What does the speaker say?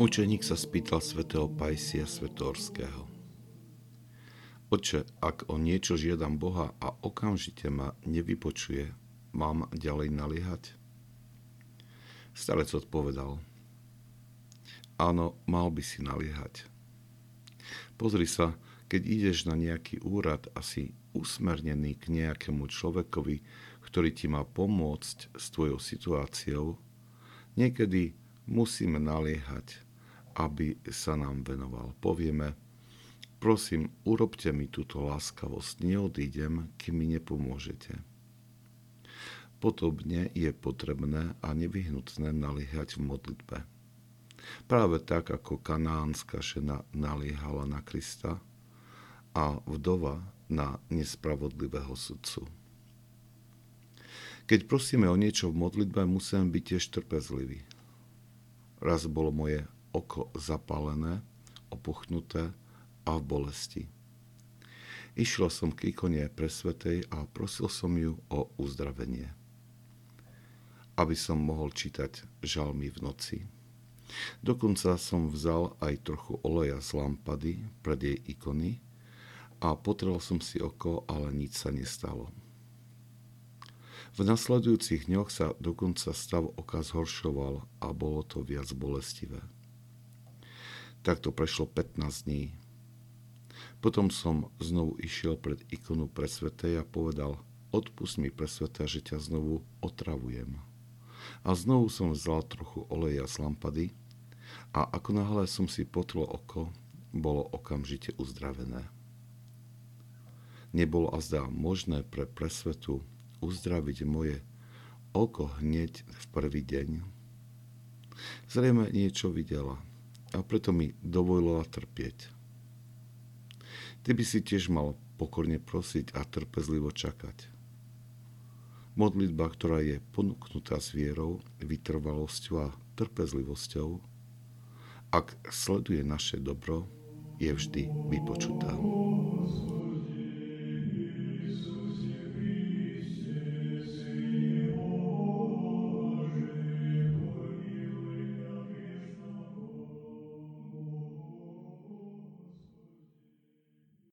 Učeník sa spýtal svätého Pajsia Svetorského. Oče, ak o niečo žiadam Boha a okamžite ma nevypočuje, mám ďalej naliehať? Starec odpovedal. Áno, mal by si naliehať. Pozri sa, keď ideš na nejaký úrad a si usmernený k nejakému človekovi, ktorý ti má pomôcť s tvojou situáciou, niekedy musíme naliehať, aby sa nám venoval. Povieme, prosím, urobte mi túto láskavosť, neodídem, kým mi nepomôžete. Podobne je potrebné a nevyhnutné naliehať v modlitbe. Práve tak, ako kanánska žena naliehala na Krista a vdova na nespravodlivého sudcu. Keď prosíme o niečo v modlitbe, musíme byť tiež trpezliví. Raz bolo moje oko zapálené, opuchnuté a v bolesti. Išiel som k ikone presvetej a prosil som ju o uzdravenie. Aby som mohol čítať žalmy v noci. Dokonca som vzal aj trochu oleja z lampady pred jej ikony a potrel som si oko, ale nič sa nestalo. V nasledujúcich dňoch sa dokonca stav oka zhoršoval a bolo to viac bolestivé. Takto prešlo 15 dní. Potom som znovu išiel pred ikonu presvetej a povedal, odpust mi presveta, že ťa znovu otravujem. A znovu som vzal trochu oleja z lampady a ako náhle som si potlo oko, bolo okamžite uzdravené. Nebolo azda možné pre presvetu uzdraviť moje oko hneď v prvý deň. Zrejme niečo videla – a preto mi dovolila trpieť. Ty by si tiež mal pokorne prosiť a trpezlivo čakať. Modlitba, ktorá je ponúknutá s vierou, vytrvalosťou a trpezlivosťou, ak sleduje naše dobro, je vždy vypočutá.